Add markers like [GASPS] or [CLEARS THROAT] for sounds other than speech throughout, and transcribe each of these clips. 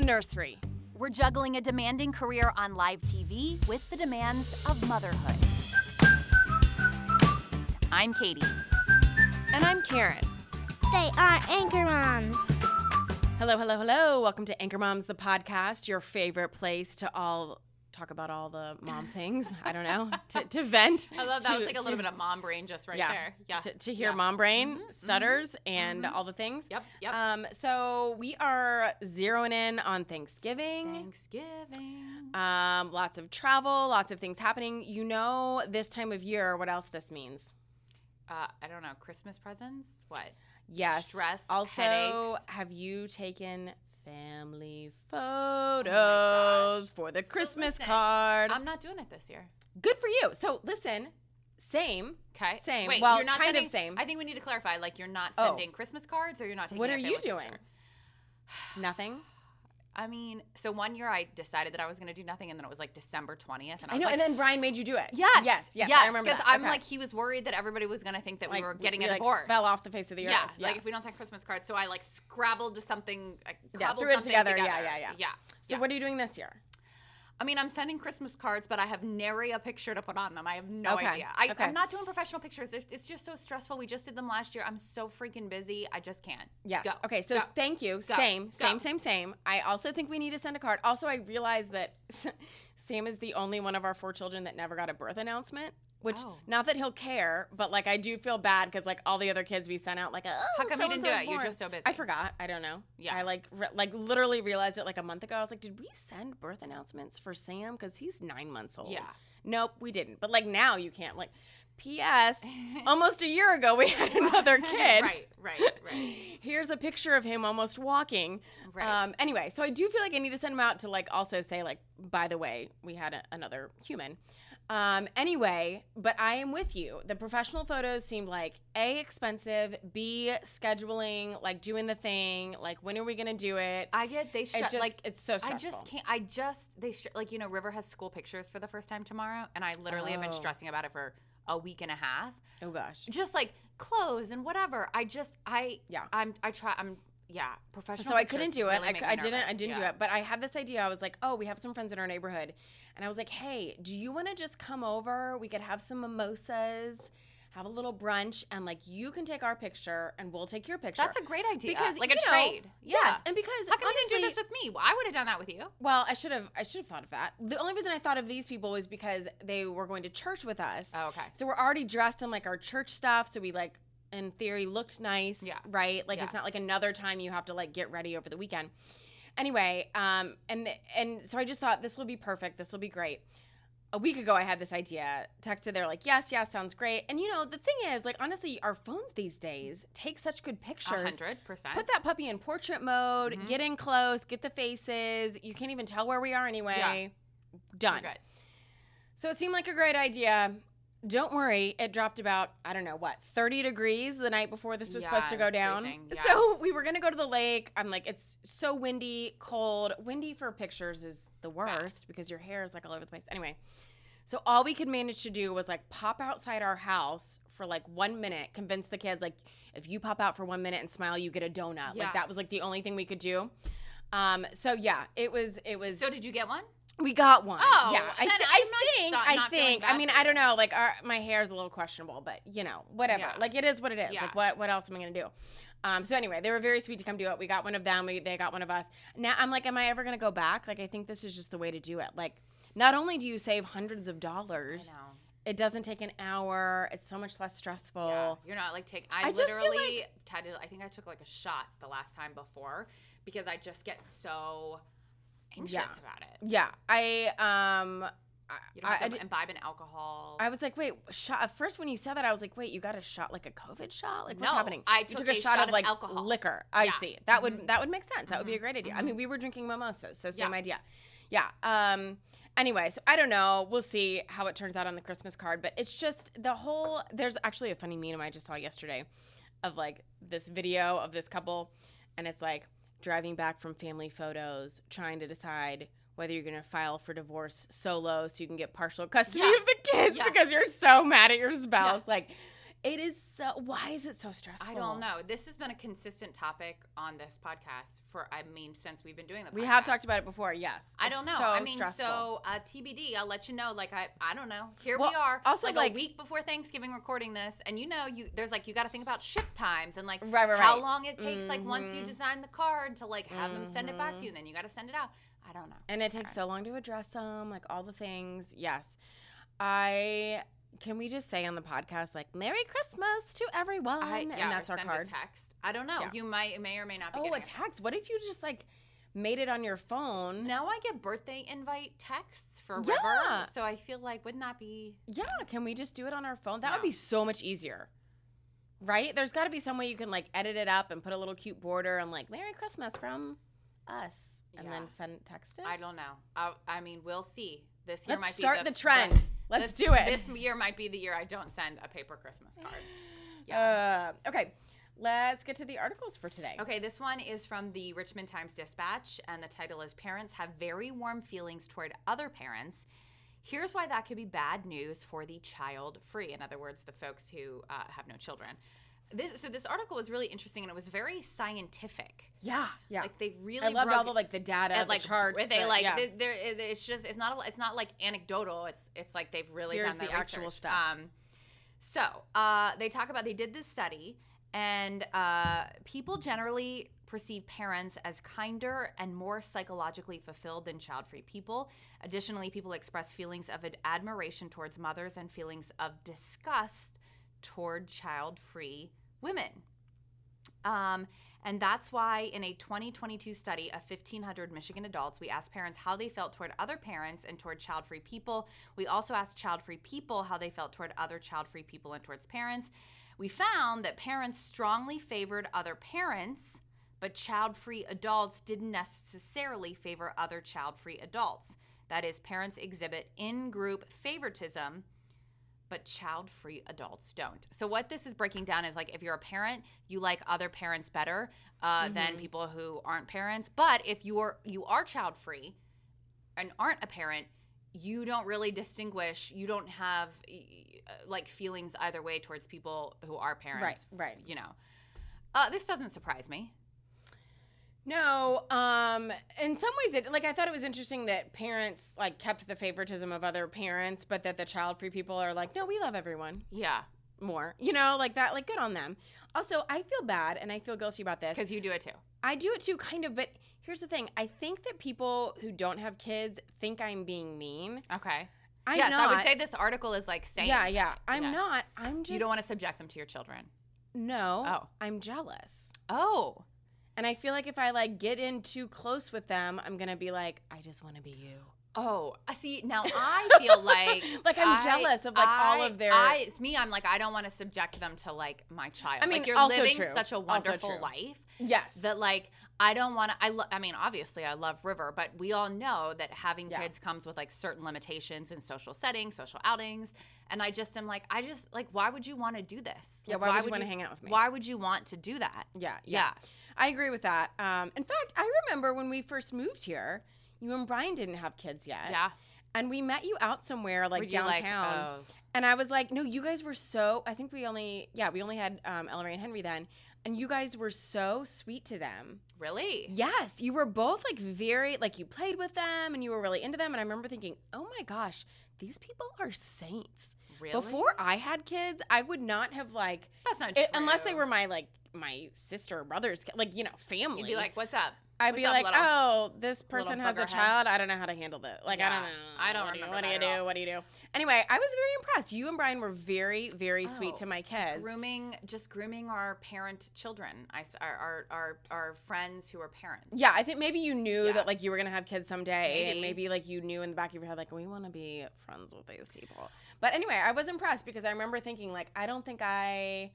The nursery. We're juggling a demanding career on live TV with the demands of motherhood. I'm Katie. And I'm Karen. They are Anchor Moms. Hello, hello, hello. Welcome to Anchor Moms, the podcast, your favorite place to all talk about all the mom things. I don't know, to, to vent. [LAUGHS] I love that to- was like a little to- bit of mom brain just right yeah, there. Yeah. To, to hear Yeah. mom brain, Mhm, stutters, and all the things. Yep. Yep. Um, so we are zeroing in on Thanksgiving. Thanksgiving. Um, lots of travel, lots of things happening. You know, this time of year, what else this means? Uh, I don't know. Christmas presents? What? Yes. Stress, Also, headaches. have you taken family Oh photos gosh. for the So Christmas listen, card? I'm not doing it this year. Good for you. So listen, same. Okay. Same. Wait, Well, you're not kind of same. I think we need to clarify. Like, you're not Oh. sending Christmas cards, or you're not taking. What are you doing? [SIGHS] Nothing. I mean, so one year I decided that I was going to do nothing, and then it was like December 20th, and I, I know. like, and then Brian made you do it. Yes, Yes. Yes. yes. I remember because I'm Okay. like, he was worried that everybody was going to think that Like, we were getting we, a like, divorce. Fell off the face of the earth. Yeah, like if we don't send Christmas cards, so I like scrabbled to something, I Yeah, cobbled threw it something together. Yeah, yeah, yeah. yeah. So yeah. what are you doing this year? I mean, I'm sending Christmas cards, but I have nary a picture to put on them. I have no Okay, idea. I, okay. I'm not doing professional pictures. It's just so stressful. We just did them last year. I'm so freaking busy. I just can't. Yes. Go. Okay. So Go. thank you. Go. Same, same, same, same. I also think we need to send a card. Also, I realize that [LAUGHS] Sam is the only one of our four children that never got a birth announcement. Which, Oh. not that he'll care, but like I do feel bad because like all the other kids we sent out, like, oh, How come you didn't do it? You're just so busy. I forgot. I don't know. Yeah. I like re- like literally realized it like a month ago. I was like, did we send birth announcements for Sam because he's nine months old? Yeah. Nope, we didn't. But like now you can't. Like, P.S. [LAUGHS] almost a year ago we had another [LAUGHS] kid. right, right, right. [LAUGHS] Here's a picture of him almost walking. Right. Um, anyway, so I do feel like I need to send him out to like also say like, by the way, we had a, another human. Um, anyway, but I am with you. The professional photos seemed like a expensive, b scheduling, like doing the thing, like when are we gonna do it? I get they it just like it's so Stressful. I just can't. I just they sh- like you know River has school pictures for the first time tomorrow, and I literally have been Oh. stressing about it for a week and a half. Oh gosh. Just like clothes and whatever. I just I Yeah. I'm I try I'm yeah professional. so I couldn't do it. really I, make cou- me I didn't. I didn't do it. But I had this idea. I was like, oh, we have some friends in our neighborhood, and I was like, hey, do you want to just come over? We could have some mimosas, have a little brunch, and like you can take our picture and we'll take your picture. That's a great idea. because like a know, trade. Yeah. Yes, and because How come you honestly, didn't do this with me? Well, I would have done that with you. well, I should have. I should have thought of that. The only reason I thought of these people was because they were going to church with us. Oh, okay. So we're already dressed in like our church stuff. So we like, in theory, looked nice. Yeah. Right. Like Yeah. it's not like another time you have to like get ready over the weekend. Anyway, um, and and so I just thought this will be perfect. This will be great. A week ago, I had this idea. Texted, they're like, "Yes, yes, sounds great." And you know, the thing is, like, honestly, our phones these days take such good pictures. hundred percent. Put that puppy in portrait mode. Mhm. Get in close. Get the faces. You can't even tell where we are anyway. Yeah. Done. So it seemed like a great idea. Don't worry, it dropped about, I don't know what, 30 degrees the night before this was Yeah, supposed to go down. yeah. So we were going to go to the lake. I'm like, it's so windy, cold. Windy for pictures is the worst because your hair is like all over the place. Anyway, so all we could manage to do was like pop outside our house for like one minute, convince the kids, like, if you pop out for one minute and smile, you get a donut. Yeah. Like that was like the only thing we could do. Um, so yeah, it was, it was. So did you get one? We got one. Oh, yeah. I, th- I think. I think. I mean, I don't know. Like, our, my hair is a little questionable, but you know, whatever. Yeah. Like, it is what it is. Yeah. Like, what what else am I gonna do? Um, so anyway, they were very sweet to come do it. We got one of them. We, they got one of us. Now I'm like, am I ever gonna go back? Like, I think this is just the way to do it. Like, not only do you save hundreds of dollars, it doesn't take an hour. It's so much less stressful. Yeah, you're not like take. I, I literally to. I think I took like a shot the last time before because I just get so anxious Yeah. about it. Yeah, I um You don't I, have I to did- imbibe in alcohol. I was like, wait, shot. At first, when you said that, I was like, wait, you got a shot like a COVID shot? Like, what's No, happening? I You took a a shot, shot of of like alcohol. liquor. I Yeah. see. That would Mhm. that would make sense. That would be a Mhm. great idea. I Mhm. mean, we were drinking mimosas, so same Yeah. idea. Yeah. Um. Anyway, so I don't know. We'll see how it turns out on the Christmas card, but it's just the whole. There's actually a funny meme I just saw yesterday, of like this video of this couple, and it's like driving back from family photos, trying to decide whether you're going to file for divorce solo so you can get partial custody Yeah. of the kids Yeah. because you're so mad at your spouse. Like, it is so. Why is it so stressful? I don't know. This has been a consistent topic on this podcast for, I mean, since we've been doing the podcast. We have talked about it before. Yes, I don't know. So I mean, stressful. so uh, TBD. I'll let you know. Like I, I don't know. Here Well, we are. also, like, like- a week before Thanksgiving, recording this, and you know, you there's like you got to think about ship times and like Right, right, how right. long it takes. Like once you Mhm. design the card to like have them send it back to Mhm. you, and then you got to send it out. I don't know. and it takes so long to address them, like all the things. Yes, I. Can we just say on the podcast, like "Merry Christmas" to everyone, I, and yeah, or that's our card. Text. I don't know. Yeah. You might may or may not be. Oh, a text. What if you just like made it on your phone? Now I get birthday invite texts for Yeah. River, so I feel like wouldn't that be? Yeah, can we just do it on our phone? That No. would be so much easier. Right? There's got to be some way you can like edit it up and put a little cute border and like "Merry Christmas" from us, and Yeah. then send text it. I don't know. I, I mean, we'll see. This year Let's might start be the, the, trend. Let's this- do it. This year might be the year I don't send a paper Christmas card. [SIGHS] Uh, okay, let's get to the articles for today. Okay, this one is from the Richmond Times Dispatch, and the title is Parents Have Very Warm Feelings Toward Other Parents. Here's why that could be bad news for the child free. In other words, the folks who uh, have no children. This, so this article was really interesting and it was very scientific. Yeah, yeah. Like they really I loved all the like the data, and, the like charts. where they the- like yeah. they're, it's just it's not a, it's not like anecdotal. It's it's like they've really Here's done the the actual research. stuff. Um, so uh, they talk about they did this study, and uh, people generally perceive parents as kinder and more psychologically fulfilled than child-free people. Additionally, people express feelings of admiration towards mothers and feelings of disgust toward child-free women. Um, and that's why in a 2022 study of 1,500 Michigan adults, we asked parents how they felt toward other parents and toward child free people. We also asked child free people how they felt toward other child free people and towards parents. We found that parents strongly favored other parents, but child free adults didn't necessarily favor other child free adults. That is, parents exhibit in group favoritism but child free adults don't. So, what this is breaking down is like if you're a parent, you like other parents better uh, than people who aren't parents. But if you're you are child free and aren't a parent, you don't really distinguish. You don't have like feelings either way towards people who are parents. Right, right. You know, uh, this doesn't surprise me. No, um, in some ways, it like I thought it was interesting that parents like kept the favoritism of other parents, but that the child-free people are like, no, we love everyone Yeah, more. You know, like that. Like good on them. Also, I feel bad and I feel guilty about this because you do it too. I do it too, kind of. But here's the thing: I think that people who don't have kids think I'm being mean. Okay. I'm yes, not. I would say this article is like saying. yeah, yeah. I'm Yeah. not. I'm just. You don't want to subject them to your children. No. Oh. I'm jealous. Oh. And I feel like if I like get in too close with them, I'm gonna be like, I just want to be you. Oh, I see. Now I feel [LAUGHS] like Like, I'm I- jealous of, like, all of their- I, it's me. I'm like I don't want to subject them to like my child. I mean, like you're living true. such a wonderful life Yes. that like I don't want to. I lo- I mean, obviously I love River, but we all know that having Yeah. kids comes with like certain limitations in social settings, social outings, and I just am like, I just like, why would you want to do this? Yeah, Like, why would you wanna hang out with me? Why would you want to do that? yeah, yeah. Yeah. I agree with that. Um, in fact, I remember when we first moved here, you and Brian didn't have kids yet. Yeah. And we met you out somewhere like Were downtown. oh, And I was like, no, you guys were so. I think we only, yeah, we only had um, Ella and Henry then, and you guys were so sweet to them. really? Yes, you were both like very like you played with them and you were really into them. And I remember thinking, oh my gosh, these people are saints. Really? Before I had kids, I would not have like That's not it, true. unless they were my like my sister or brother's like you know family. You'd be like, "What's up?" I'd What's be up, like, little- oh, this person has a child. I don't know how to handle it. Like, I don't know. I don't what do you- remember What do you do? What do you do? Anyway, I was very impressed. You and Brian were very, very oh, sweet Oh, to my kids. grooming, just grooming our parent children. I our our our, our friends who are parents. Yeah, I think maybe you knew Yeah. that like you were gonna have kids someday, and Maybe. maybe like you knew in the back of your head like we want to be friends with these people. But anyway, I was impressed because I remember thinking like I don't think I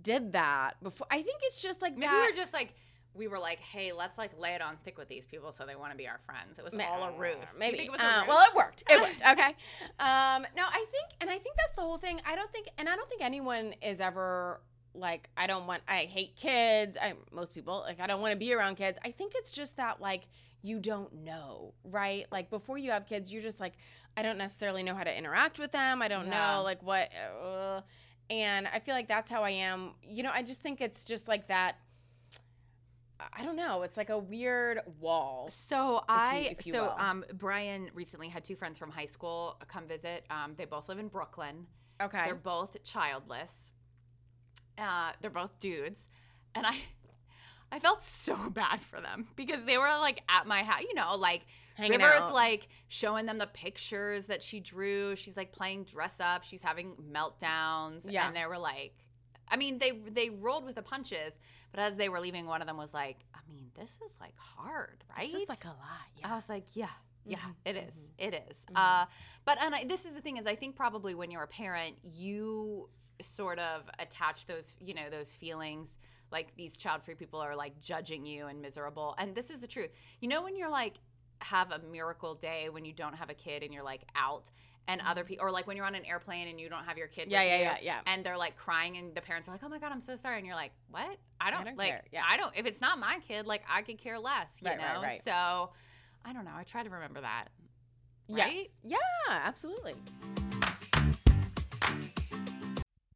did that before. I think it's just like Maybe that. we were just like we were like, hey, let's like lay it on thick with these people so they want to be our friends. It was all a ruse. Maybe. think it was a Uh, well, it worked. It worked. Okay. Um, no, I think, and I think that's the whole thing. I don't think, and I don't think anyone is ever like, I don't want, I hate kids. I most people like, I don't want to be around kids. I think it's just that like you don't know, right? Like before you have kids, you're just like, I don't necessarily know how to interact with them. I don't Yeah. know like what. Uh, and I feel like that's how I am. You know, I just think it's just like that. I don't know. It's like a weird wall. So I if you so will. um Brian recently had two friends from high school come visit. Um, they both live in Brooklyn. Okay. They're both childless. Uh, they're both dudes, and I, I felt so [LAUGHS] bad for them because they were like at my house. You know, like Hanging River's out. like showing them the pictures that she drew. She's like playing dress up. She's having meltdowns. Yeah. and they were like, I mean, they they rolled with the punches. But as they were leaving, one of them was like, I mean, this is like hard, right? This is like a lot. Yeah. I was like, yeah, yeah, Mhm, it is, mhm, it is. mhm. Uh, but and I, this is the thing is, I think probably when you're a parent, you sort of attach those, you know, those feelings. Like these child-free people are like judging you and miserable. And this is the truth. You know, when you're like have a miracle day when you don't have a kid and you're like out, and other people, or like when you're on an airplane and you don't have your kid. Mm-hmm. Yeah, yeah, you, yeah, yeah. And they're like crying, and the parents are like, "Oh my god, I'm so sorry," and you're like, "What? I don't, don't like. care. Yeah. I don't. If it's not my kid, like I could care less, you Right, right, know. right. So I don't know. I try to remember that. Yes. Yeah, absolutely.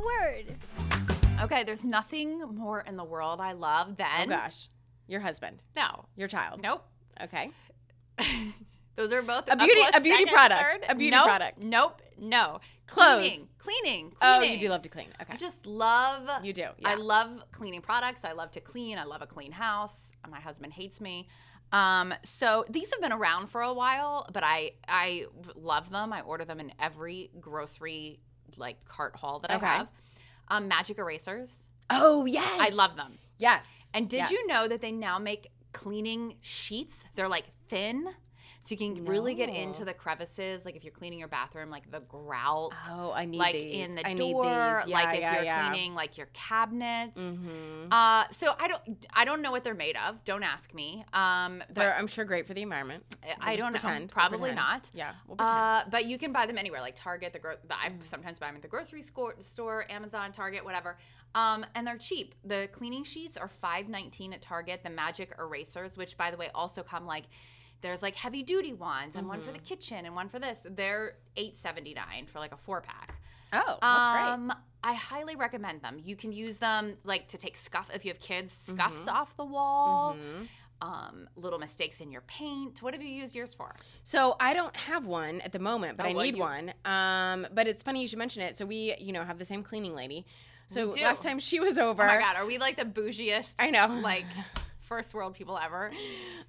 the word. Okay, there's nothing more in the world I love than oh gosh. Your husband. no, Your child. nope. Okay. [LAUGHS] Those are both A beauty- close a beauty second, product. third. A beauty Nope, product. Nope. No. Clothes. Cleaning. Cleaning. Oh, you do love to clean. Okay. I just love. You do, I love cleaning products. I love to clean. I love a clean house. My husband hates me. Um, so these have been around for a while, but I I love them. I order them in every grocery like cart haul that Okay. I have. Um, magic erasers. oh yes. I love them. Yes. And did Yes. you know that they now make cleaning sheets? They're like thin. So you can really get into the crevices, like if you're cleaning your bathroom, like the grout, Oh, I need like these. in the I door, need these. Yeah, like if yeah, you're yeah. cleaning like your cabinets. Mhm. Uh, so I don't, I don't know what they're made of. Don't ask me. Um, They're, I'm sure, great for the environment. We'll I don't know. pretend. We'll Probably pretend. not. Yeah, we'll pretend. Uh, but you can buy them anywhere, like Target, the, gro- the Mm. I sometimes buy them at the grocery score, store, Amazon, Target, whatever. Um, and they're cheap. The cleaning sheets are five nineteen at Target. The Magic erasers, which by the way also come like there's like heavy duty ones and one for the Mm-hmm. kitchen and one for this. They're eight seventy nine for like a four pack. oh, that's great. Um, I highly recommend them. You can use them like to take scuff if you have kids, scuffs Mm-hmm. off the wall. Mhm. Um, little mistakes in your paint. What have you used yours for? So I don't have one at the moment, but Oh, I well, need you- one. Um, but it's funny you should mention it. So we, you know, have the same cleaning lady. So last time she was over, Oh my god, are we like the bougiest? I know. like first world people ever.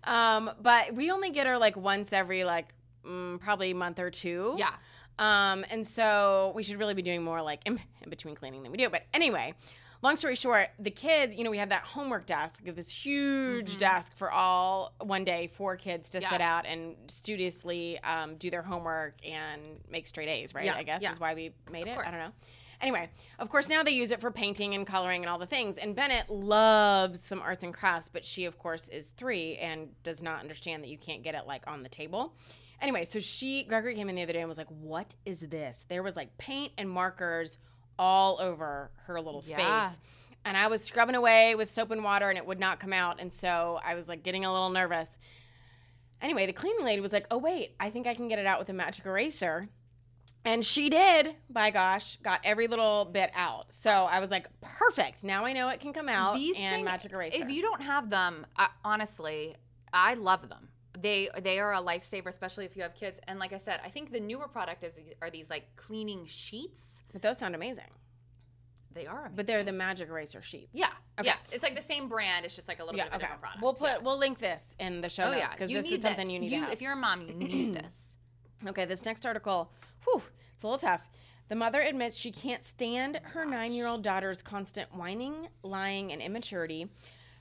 um, but we only get her like once every like mm, probably month or two. Yeah. Um, and so we should really be doing more like in, in between cleaning than we do. But anyway, long story short, the kids, you know, we have that homework desk, like this huge desk for all one day for kids to Mm-hmm. Yeah. sit out and studiously um, do their homework and make straight A's, right? Yeah, I guess yeah. is why we made it. course. I don't know. Anyway, of course, now they use it for painting and coloring and all the things. And Bennett loves some arts and crafts, but she, of course, is three and does not understand that you can't get it like on the table. Anyway, so she, Gregory came in the other day and was like, What is this? There was like paint and markers all over her little Yeah. space. and I was scrubbing away with soap and water and it would not come out. And so I was like getting a little nervous. Anyway, the cleaning lady was like, oh, wait, I think I can get it out with a magic eraser. And she did, by gosh, got every little bit out. So I was like, perfect. Now I know it can come out These and thing- magic eraser. If you don't have them, I, honestly, I love them. They they are a lifesaver, especially if you have kids. And like I said, I think the newer product is are these like cleaning sheets. but those sound amazing. They are, amazing. But they're the magic eraser sheets. yeah, Okay. yeah. It's like the same brand. It's just like a little Yeah, bit of a okay. different product. We'll put Yeah. we'll link this in the show oh notes yeah, because You this is something this. you need to have. If you're a mom, you need [CLEARS THROAT] this. Okay, this next article, whew, it's a little tough. The mother admits she can't stand her nine year old daughter's constant whining, lying, and immaturity.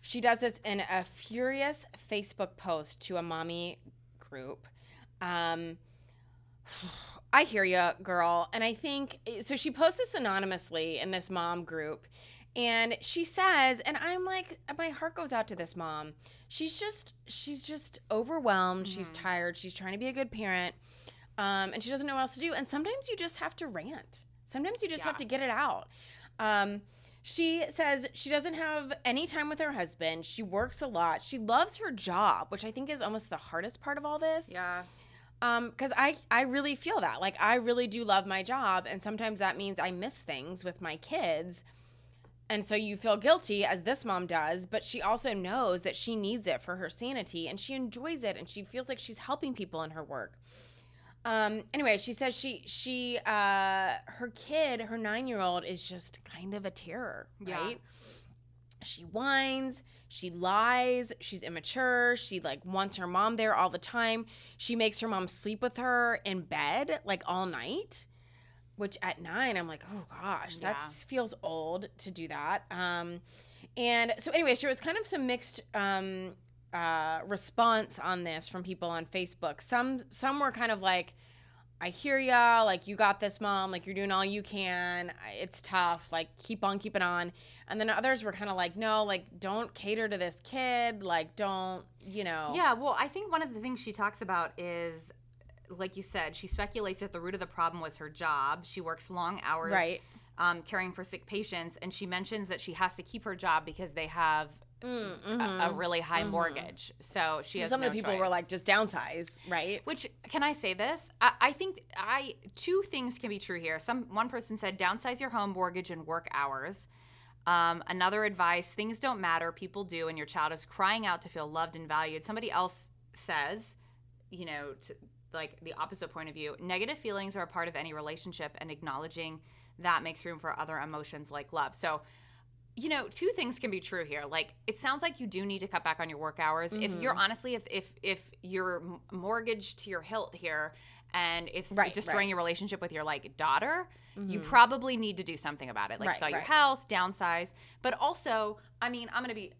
She does this in a furious Facebook post to a mommy group. Um, [SIGHS] I hear you, girl. And I think so. She posts this anonymously in this mom group. And she says, and I'm like, my heart goes out to this mom. She's just, she's just overwhelmed. She's Mm-hmm. tired. She's trying to be a good parent. Um, and she doesn't know what else to do. And sometimes you just have to rant. Sometimes you just have to get it out. Um, she says she doesn't have any time with her husband. She works a lot. She loves her job, which I think is almost the hardest part of all this Yeah. um because i i really feel that like i really do love my job and sometimes that means i miss things with my kids and so you feel guilty as this mom does but she also knows that she needs it for her sanity and she enjoys it and she feels like she's helping people in her work um anyway she says she she uh her kid her nine year old is just kind of a terror Yeah. right she whines she lies she's immature she like wants her mom there all the time she makes her mom sleep with her in bed like all night which at nine i'm like oh gosh that Yeah. feels old to do that um and so anyway she was kind of some mixed um uh response on this from people on facebook some some were kind of like I hear ya, like you got this, mom. Like you're doing all you can. It's tough. Like keep on keeping on. And then others were kind of like, no, like don't cater to this kid. Like don't, you know. Yeah, well, I think one of the things she talks about is, like you said, she speculates that the root of the problem was her job. She works long hours, Right. um, caring for sick patients, and she mentions that she has to keep her job because they have Mm, a, a really high mortgage. So she has Some no of the people were like, just downsize, right? Which can I say this? I, I think I two things can be true here. Some one person said downsize your home mortgage and work hours. Um, another advice: things don't matter, people do, and your child is crying out to feel loved and valued. Somebody else says, you know, to, like the opposite point of view. Negative feelings are a part of any relationship, and acknowledging that makes room for other emotions like love. So you know, two things can be true here. Like, it sounds like you do need to cut back on your work hours. If Mm-hmm. you're honestly, if if if you're mortgaged to your hilt here, and it's Right, destroying right. Mm-hmm. your relationship with your like daughter, you probably need to do something about it. Like, Right, sell your house, downsize. But also, I mean, I'm gonna be.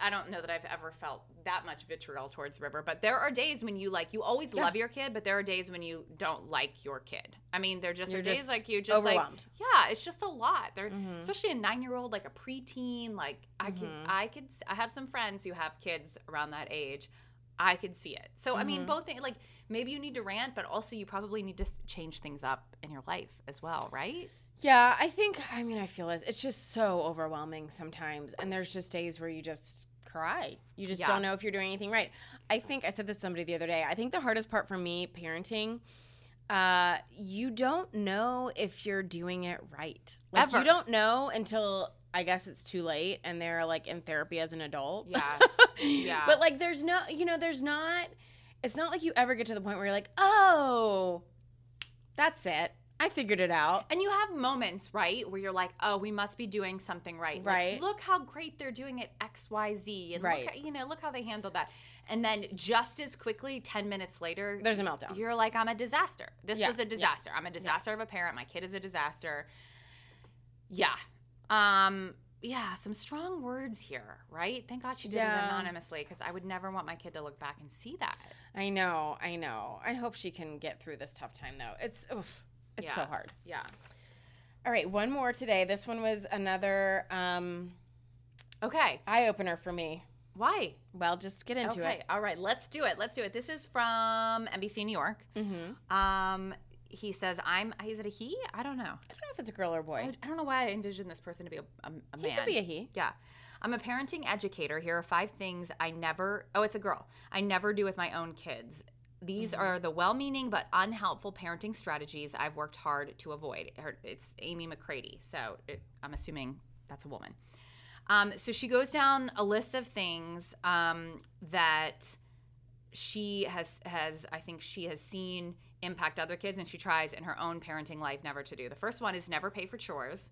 I, don't know that I've ever felt that much vitriol towards River, but there are days when you like you always Yeah. love your kid, but there are days when you don't like your kid. I mean, there just You're are days just like you just like yeah, it's just a lot. They're Mhm. especially a nine year old, like a preteen. Like I could, Mhm. I could, I have some friends who have kids around that age. I could see it. So I mean, Mhm. both things. Like maybe you need to rant, but also you probably need to change things up in your life as well, right? Yeah, I think, I mean, I feel it. It's just so overwhelming sometimes. And there's just days where you just cry. You just Yeah. don't know if you're doing anything right. I think I said this to somebody the other day. I think the hardest part for me parenting, uh, you don't know if you're doing it right. Like, Ever. you don't know until I guess it's too late and they're like in therapy as an adult. Yeah. [LAUGHS] Yeah. But like, there's no, you know, there's not, it's not like you ever get to the point where you're like, oh, that's it. I figured it out. And you have moments, right, where you're like, "Oh, we must be doing something right." Like, Right. look how great they're doing it X, Y, Z, and Right. look, how, you know, look how they handled that. And then just as quickly, ten minutes later, There's a meltdown. You're like, I'm a disaster. This Yeah, was a yeah. disaster. I'm a disaster of a parent. My kid is a disaster. Yeah. Um. Yeah. Some strong words here, right? Thank God she did it anonymously because I would never want my kid to look back and see that. I know, I know. I hope she can get through this tough time though. It's oof, it's so hard. Yeah. All right, one more today. This one was another um, Okay. eye opener for me. Why? Well, just get into okay. it. All right. Let's do it. Let's do it. This is from NBC New York. Mm-hmm. Um, he says, "I'm." Is it a he? I don't know. I don't know if it's a girl or a boy. I, I don't know why I envisioned this person to be a, a, a He man. could be a he. Yeah. I'm a parenting educator. Here are five things I never, oh, it's a girl. I never do with my own kids. These Mm-hmm. are the well meaning but unhelpful parenting strategies I've worked hard to avoid. It's Amy McCready. So it, I'm assuming that's a woman. Um, so she goes down a list of things um, that she has has I think she has seen impact other kids and she tries in her own parenting life never to do. The first one is never pay for chores.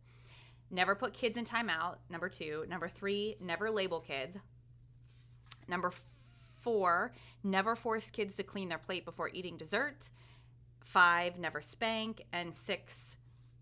Never put kids in timeout. Number 2, number 3, never label kids. Number 4, never force kids to clean their plate before eating dessert. 5, never spank and 6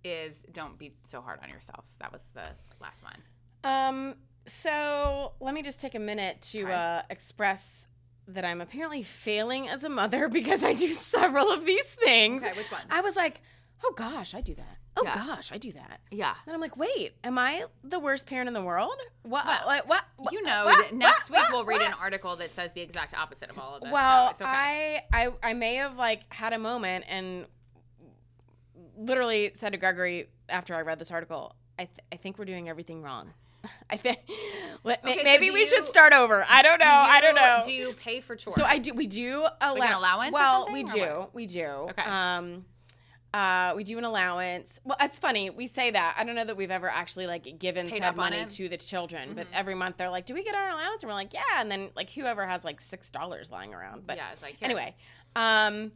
is don't be so hard on yourself. That was the last one. Um, so let me just take a minute to Okay. uh, express that I'm apparently failing as a mother [LAUGHS] because I do several of these things. Okay, which one? I was like, oh gosh, I do that. Oh Yeah. gosh, I do that. Yeah. And I'm like, wait, am I the worst parent in the world? What? like, what? what- You know what- next what- week we'll read what? an article that says the exact opposite of all of this. Well, so it's okay. I, I I may have like had a moment and literally said to Gregory after I read this article, I, th- I think we're doing everything wrong. [LAUGHS] I think [LAUGHS] Okay, maybe do we should start over. I don't know. I don't know. Do you pay for chores? so I do. We do allow- an allowance Well, we do. what? We do. Okay. Um, uh, we do an allowance. Well, it's funny we say that. I don't know that we've ever actually like given Paid said money to the children, but Mhm. every month they're like, "Do we get our allowance?" And we're like, "Yeah." And then like whoever has like six dollars lying around, but yeah, it's like here. Anyway, um,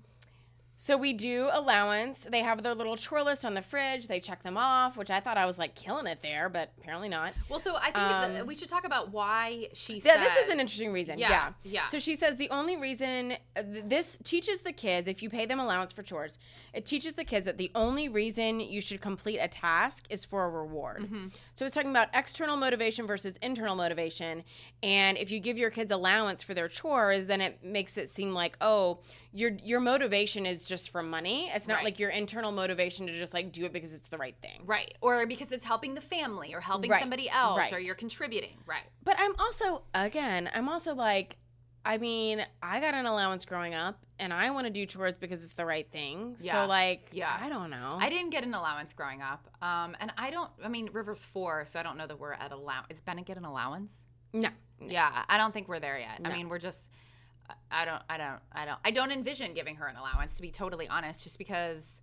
so we do allowance. They have their little chore list on the fridge. They check them off, which I thought I was like killing it there, but apparently not. Well, so I think Um, that we should talk about why she Yeah, says. this is an interesting reason. Yeah, Yeah, yeah. So she says the only reason uh, th- this teaches the kids, if you pay them allowance for chores, it teaches the kids that the only reason you should complete a task is for a reward. Mm-hmm. So it's talking about external motivation versus internal motivation. And if you give your kids allowance for their chores, then it makes it seem like, oh, your your motivation is just for money. It's not Right. like your internal motivation to just like do it because it's the right thing. Right. Or because it's helping the family or helping Right, somebody else or you're contributing. Right. But I'm also, again, I'm also like, I mean, I got an allowance growing up and I want to do chores because it's the right thing. Yeah. So, like, Yeah. I don't know. I didn't get an allowance growing up. Um, and I don't, I mean, River's four, so I don't know that we're at allowance. Is Bennett get an allowance? no. Yeah, I don't think we're there yet. I mean, we're just, I don't, I don't, I don't, I don't envision giving her an allowance to be totally honest, just because.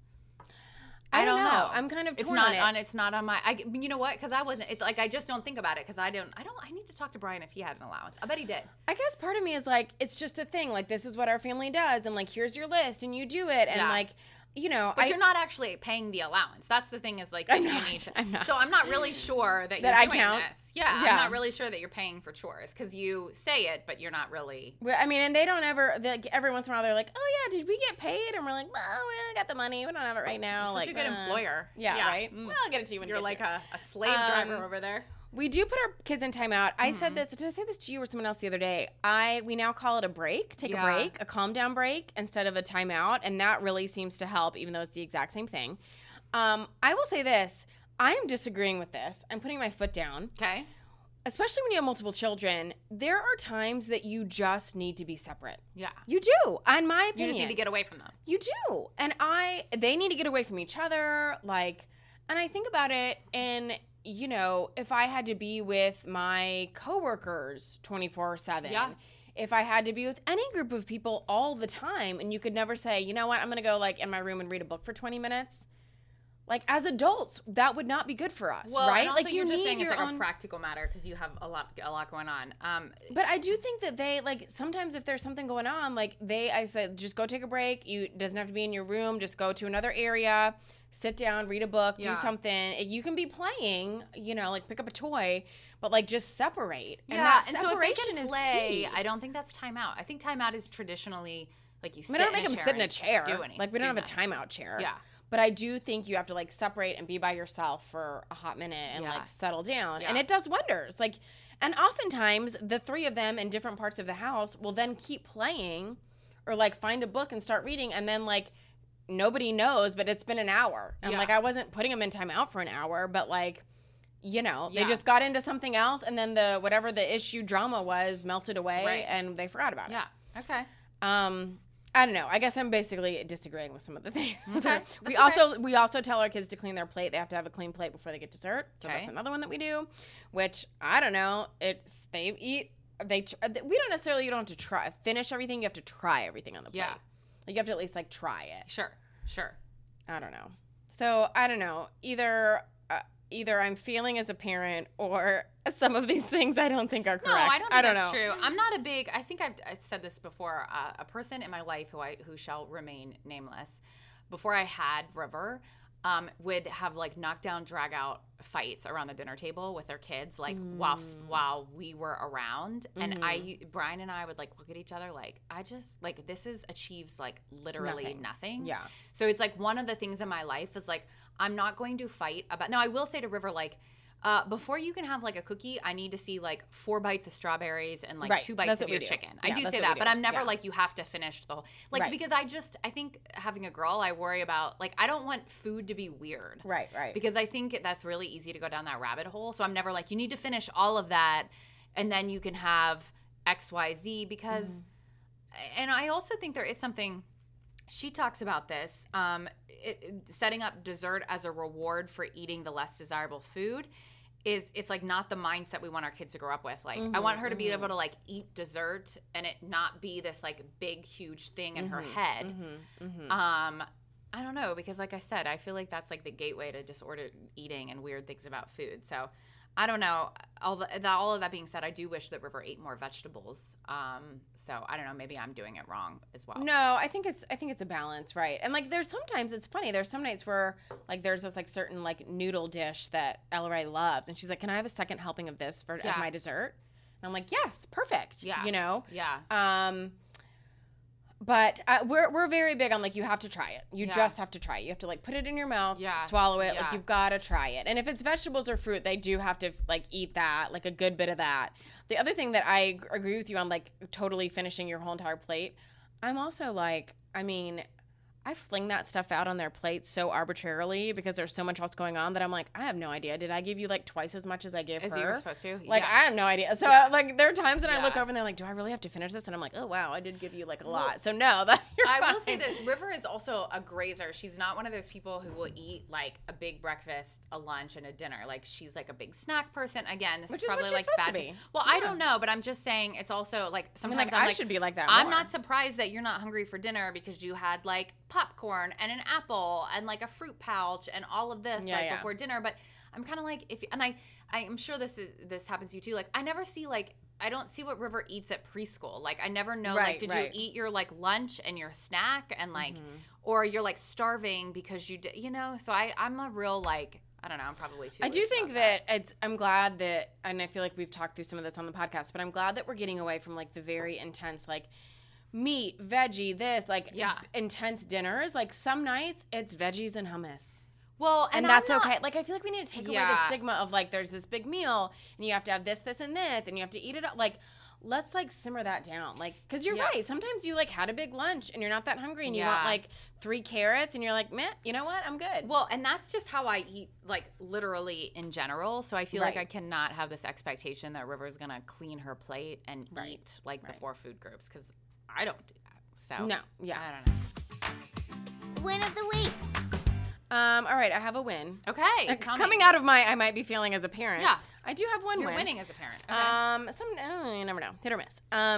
I, I don't know. know. I'm kind of It's torn not on it. on. It's not on my. I, you know what? Because I wasn't. It's like I just don't think about it. Because I don't. I don't. I need to talk to Brian if he had an allowance. I bet he did. I guess part of me is like, it's just a thing. Like, this is what our family does. And, like, here's your list and you do it. And, Yeah. like, you know, But I, you're not actually paying the allowance. That's the thing. Is like I'm you not. need to. I'm not. So I'm not really sure that, That you're I doing count? this. Yeah, Yeah. I'm not really sure that you're paying for chores because you say it, but you're not really. Well, I mean, and they don't ever. Like, every once in a while, they're like, "Oh yeah, did we get paid?" And we're like, "Well, we got the money. We don't have it right now." Such like, a good uh, employer. Yeah, right. Mm. Well, I'll get it to you when You're you like a, a slave driver Um, over there. We do put our kids in timeout. I Mm-hmm. said this. Did I say this to you or someone else the other day? I we now call it a break. Take Yeah. a break, a calm down break instead of a timeout, and that really seems to help, even though it's the exact same thing. Um, I will say this. I am disagreeing with this. I'm putting my foot down. Okay. Especially when you have multiple children, there are times that you just need to be separate. Yeah. You do, in my opinion, You just need to get away from them. You do. And I they need to get away from each other like and I think about it and you know, if I had to be with my coworkers 24/7, Yeah. if I had to be with any group of people all the time and you could never say, "You know what? I'm going to go like in my room and read a book for 20 minutes." Like as adults, that would not be good for us, Well, right? like you're you just need saying your it's like own a practical matter because you have a lot, a lot going on. Um, but I do think that they like sometimes if there's something going on, like they I said just go take a break. You doesn't have to be in your room. Just go to another area, sit down, read a book, Yeah. do something. You can be playing, you know, like pick up a toy, but like just separate. and yeah, that and so if they separation can is play, key. I don't think that's timeout. I think timeout is traditionally like you. Sit I don't in make a them chair sit in a chair. Do any, like we don't do have nothing. a timeout chair. Yeah. But I do think you have to like separate and be by yourself for a hot minute and Yeah. like settle down. And it does wonders. Like and oftentimes the three of them in different parts of the house will then keep playing or like find a book and start reading and then like nobody knows but it's been an hour. And Yeah. like I wasn't putting them in timeout for an hour, but like you know, Yeah. they just got into something else and then the whatever the issue drama was melted away Right. and they forgot about it. Yeah. Okay. Um, I don't know. I guess I'm basically disagreeing with some of the things. [LAUGHS] Okay, we that's also we also tell our kids to clean their plate. They have to have a clean plate before they get dessert. So Okay. that's another one that we do. Which I don't know. It's they eat. They tr- we don't necessarily you don't have to try finish everything. You have to try everything on the plate. Yeah. Like you have to at least like try it. Sure, sure. I don't know. So I don't know. Either uh, either I'm feeling as a parent or [LAUGHS] some of these things I don't think are correct. No, I don't think that's know. true. I'm not a big. I think I've, I've said this before. Uh, a person in my life who I who shall remain nameless, before I had River, um, would have like knockdown, drag out fights around the dinner table with their kids, like while Mm. while we were around. And I, Mm-hmm. Brian and I would like look at each other like, I just like this is achieves like literally Nothing. nothing. Yeah. So it's like one of the things in my life is like I'm not going to fight about. Now I will say to River like. Uh, before you can have like a cookie, I need to see like four bites of strawberries and like Right. two bites That's of your do. chicken. I do say that, but. I'm never Yeah. like you have to finish the whole like Right. because I just I think having a girl, I worry about like I don't want food to be weird. Right, right. Because I think that's really easy to go down that rabbit hole. So I'm never like you need to finish all of that and then you can have XYZ because Mm-hmm. and I also think there is something she talks about this um, it- setting up dessert as a reward for eating the less desirable food is it's like not the mindset we want our kids to grow up with. Like i want her to be able to like eat dessert and it not be this like big huge thing in her head. Mm-hmm. um i don't know because like i said i feel like that's like the gateway to disordered eating and weird things about food. So I don't know. All the, the, all of that being said, I do wish that River ate more vegetables. Um, so I don't know. Maybe I'm doing it wrong as well. No, I think it's I think it's a balance, right? And like there's sometimes it's funny. There's some nights where like there's this like certain like noodle dish that Ella Ray loves, and she's like, "Can I have a second helping of this for as my dessert?" And I'm like, "Yes, perfect." Yeah. you know. Yeah. Um, but uh, we're we're very big on like you have to try it. You Yeah. just have to try it. You have to like put it in your mouth, Yeah. swallow it. Yeah. Like you've got to try it. And if it's vegetables or fruit, they do have to like eat that, like a good bit of that. The other thing that I agree with you on, like totally finishing your whole entire plate. I'm also like, I mean. I fling that stuff out on their plate so arbitrarily because there's so much else going on that I'm like, I have no idea. Did I give you like twice as much as I give As her? you were supposed to. Like Yeah. I have no idea. So uh, like there are times when I look over and they're like, "Do I really have to finish this?" And I'm like, "Oh wow, I did give you like a lot." So no, that [LAUGHS] you're I will say this: River is also a grazer. She's not one of those people who will eat like a big breakfast, a lunch, and a dinner. Like she's like a big snack person. Again, this Which is probably like bad. to be. Well, I don't know, but I'm just saying it's also like I mean, like I like, should be like that. I'm more. not surprised that you're not hungry for dinner because you had like popcorn and an apple and like a fruit pouch and all of this Yeah, like yeah. before dinner. But I'm kind of like if and I I'm sure this is this happens to you too. Like I never see like I don't see what River eats at preschool. Like I never know like did right. you eat your like lunch and your snack and like Mm-hmm. or you're like starving because you did you know. So I I'm a real like I don't know. I'm probably too. I do think about that it's. I'm glad that, and I feel like we've talked through some of this on the podcast, but I'm glad that we're getting away from like the very intense like meat, veggie, this like Yeah. intense dinners. Like some nights it's veggies and hummus. Well, and, and, that's not- okay. Like I feel like we need to take away the stigma of like there's this big meal and you have to have this, this, and this, and you have to eat it. up. Like let's like simmer that down. Like because you're Yeah. right. Sometimes you like had a big lunch and you're not that hungry and you want like three carrots and you're like, meh, you know what? I'm good. Well, and that's just how I eat, like literally in general. So I feel like I cannot have this expectation that River's gonna clean her plate and Right. eat like the four food groups because I don't do that. So no, yeah. I don't know. Win of the week. Um. All right, I have a win. Okay, Uh, tell me. coming out of my, I might be feeling as a parent. Yeah. I do have one You're win. winning as a parent. Okay. Um. Some. Oh, you never know. Hit or miss. Um.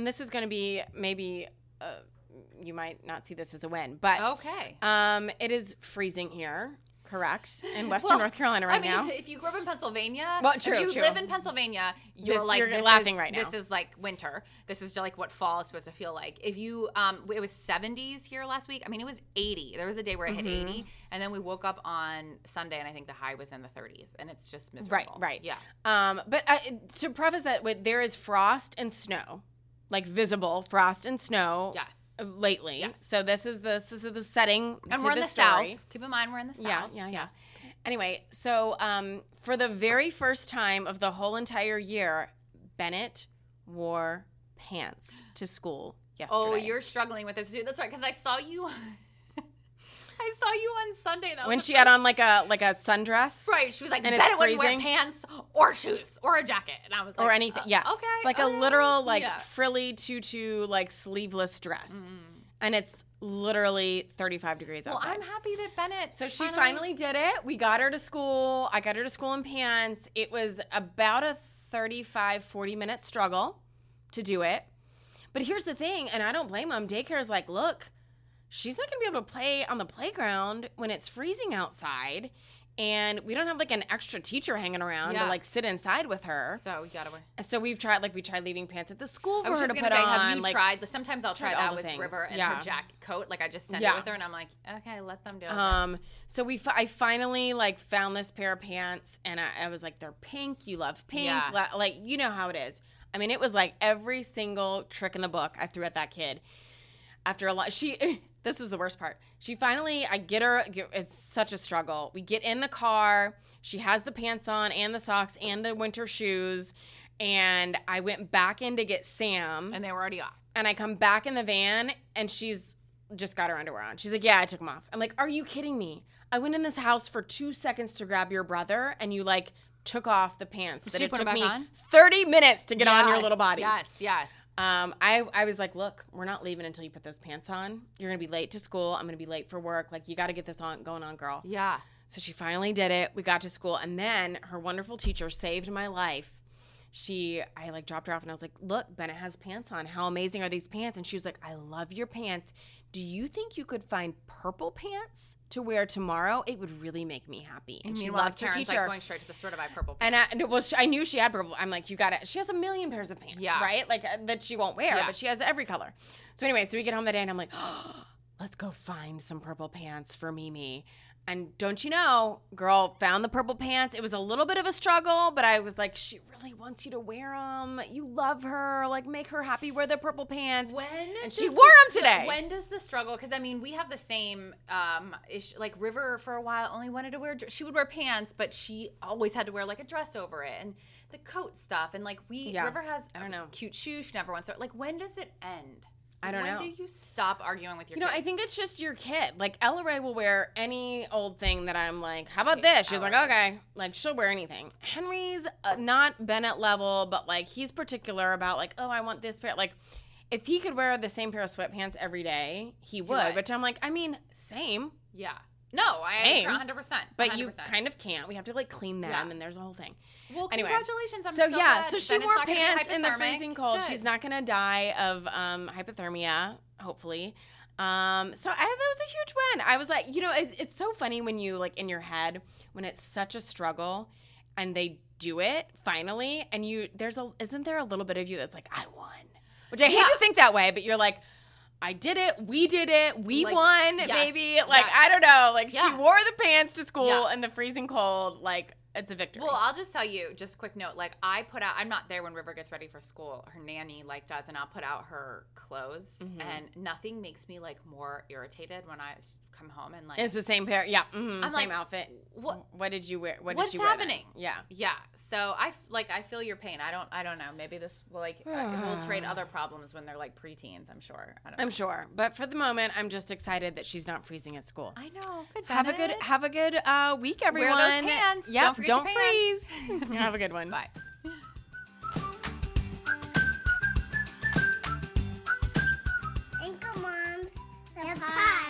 And this is going to be maybe. Uh, you might not see this as a win, but okay. um, it is freezing here correct, in [LAUGHS] Western Well, North Carolina right I mean, now. if, if you grew up in Pennsylvania, Well, true, if you true. live in Pennsylvania, you're This- like you're this laughing is, right now. This is like winter. This is like what fall is supposed to feel like. If you, um, it was 70s here last week. I mean, it was 80. There was a day where it hit Mm-hmm. 80, and then we woke up on Sunday, and I think the high was in the 30s, and it's just miserable. right. right, Yeah. Um, but uh, to preface that, with, there is frost and snow, like visible frost and snow. Yes. Lately, Yes. so this is the this is the setting, And to we're in the story. south. Keep in mind, we're in the south. Yeah, yeah, yeah. Anyway, so um, for the very first time of the whole entire year, Bennett wore pants to school yesterday. Oh, you're struggling with this, dude. That's right, because I saw you. I saw you on Sunday. That when she had on like a like a sundress, Right. She was like, And bet it wouldn't wear pants or shoes or a jacket. And I was like, or anything. uh, yeah, Okay. It's like a literal like yeah. frilly tutu like sleeveless dress, Mm. and it's literally 35 degrees outside. Well. I'm happy that Bennett. So she finally did it. We got her to school. I got her to school in pants. It was about a 35, 40 minute struggle to do it. But here's the thing, and I don't blame them. Daycare is like, look, she's not going to be able to play on the playground when it's freezing outside. And we don't have like an extra teacher hanging around Yeah. to like sit inside with her. So you gotta wear. So we've tried, like, we tried leaving pants at the school for her to put say, on. have you like, tried? Sometimes I'll try that with things. River and Yeah. her jacket coat. Like I just send Yeah. it with her, and I'm like, okay, let them do it. Um, so we, fi- I finally like found this pair of pants, and I, I was like, they're pink. You love pink. La- like you know how it is. I mean, it was like every single trick in the book I threw at that kid. After a lot, she. [LAUGHS] This is the worst part. She finally, I get her. It's such a struggle. We get in the car. She has the pants on and the socks and the winter shoes, and I went back in to get Sam and they were already off. and I come back in the van and she's just got her underwear on. She's like, Yeah, I took them off. I'm like, Are you kidding me? I went in this house for two seconds to grab your brother and you like took off the pants that she it took back me on? 30 minutes to get on your little body. Yes, yes. Um, I, I was like, Look, we're not leaving until you put those pants on. You're gonna be late to school. I'm gonna be late for work. Like, you gotta get this on going on, girl. Yeah. So she finally did it. We got to school, and then her wonderful teacher saved my life. She, I like dropped her off, and I was like, "Look, Bennett has pants on. How amazing are these pants?" And she was like, "I love your pants. Do you think you could find purple pants to wear tomorrow? It would really make me happy." And she loves her teacher. like going straight to the store to buy purple. and I, and it was, I knew she had purple. I'm like, you got it. She has a million pairs of pants, Yeah. right? Like uh, that she won't wear, Yeah. but she has every color. So anyway, so we get home that day, and I'm like, [GASPS] let's go find some purple pants for Mimi. And don't you know, girl found the purple pants. It was a little bit of a struggle, but I was like, she really wants you to wear them. You love her. Like, make her happy. Wear the purple pants. When And she the them today. When does the struggle? Because I mean, we have the same um, issue. Like River, for a while, only wanted to wear. She would wear pants, but she always had to wear like a dress over it and the coat stuff. And like we, Yeah. River has I don't know. cute shoes. She never wants to. Like when does it end? I don't when know. do you stop arguing with your? You know, I think it's just your kid. Like Ella Ray will wear any old thing that I'm like, how about this? She's like, Ella okay. Like she'll wear anything. Henry's uh, not Bennett level, but like he's particular about like, oh, I want this pair. Like, if he could wear the same pair of sweatpants every day, he would. would. Which I'm like, I mean, same, Yeah. No, I Same, agree 100. percent but you kind of can't. We have to like clean them, Yeah. and there's a whole thing. Well, Anyway. congratulations! I'm so, so, yeah, so she wore not gonna be pants in the freezing cold. Good. She's not gonna die of um, hypothermia, hopefully. Um, so I, that was a huge win. I was like, you know, it's, it's so funny when you like in your head when it's such a struggle, and they do it finally, and you there's a isn't there a little bit of you that's like I won, which I hate Yeah. to think that way, but you're like. I did it. We did it. We Like, won, yes, baby. Like yes. I don't know. Like she wore the pants to school Yeah. in the freezing cold. Like it's a victory. Well, I'll just tell you, just quick note. Like I put out, I'm not there when River gets ready for school. Her nanny like does, and I'll put out her clothes, Mhm. and nothing makes me like more irritated when I come home and like It's the same pair. Yeah. mhm, I'm same like, outfit. what- What did you wear? What What's did you wear? then? happening? Yeah. yeah. So I f- like I feel your pain. I don't I don't know. Maybe this will like uh, we'll trade other [SIGHS] problems when they're like preteens. I'm sure. I don't I'm know. sure. But for the moment, I'm just excited that she's not freezing at school. I know. Good. Have a good have a good uh, week, Wear everyone. those pants. Yep. Don't Don't, freeze. pants. [LAUGHS] have a good one. Bye. AnchorMOMS, the, podcast.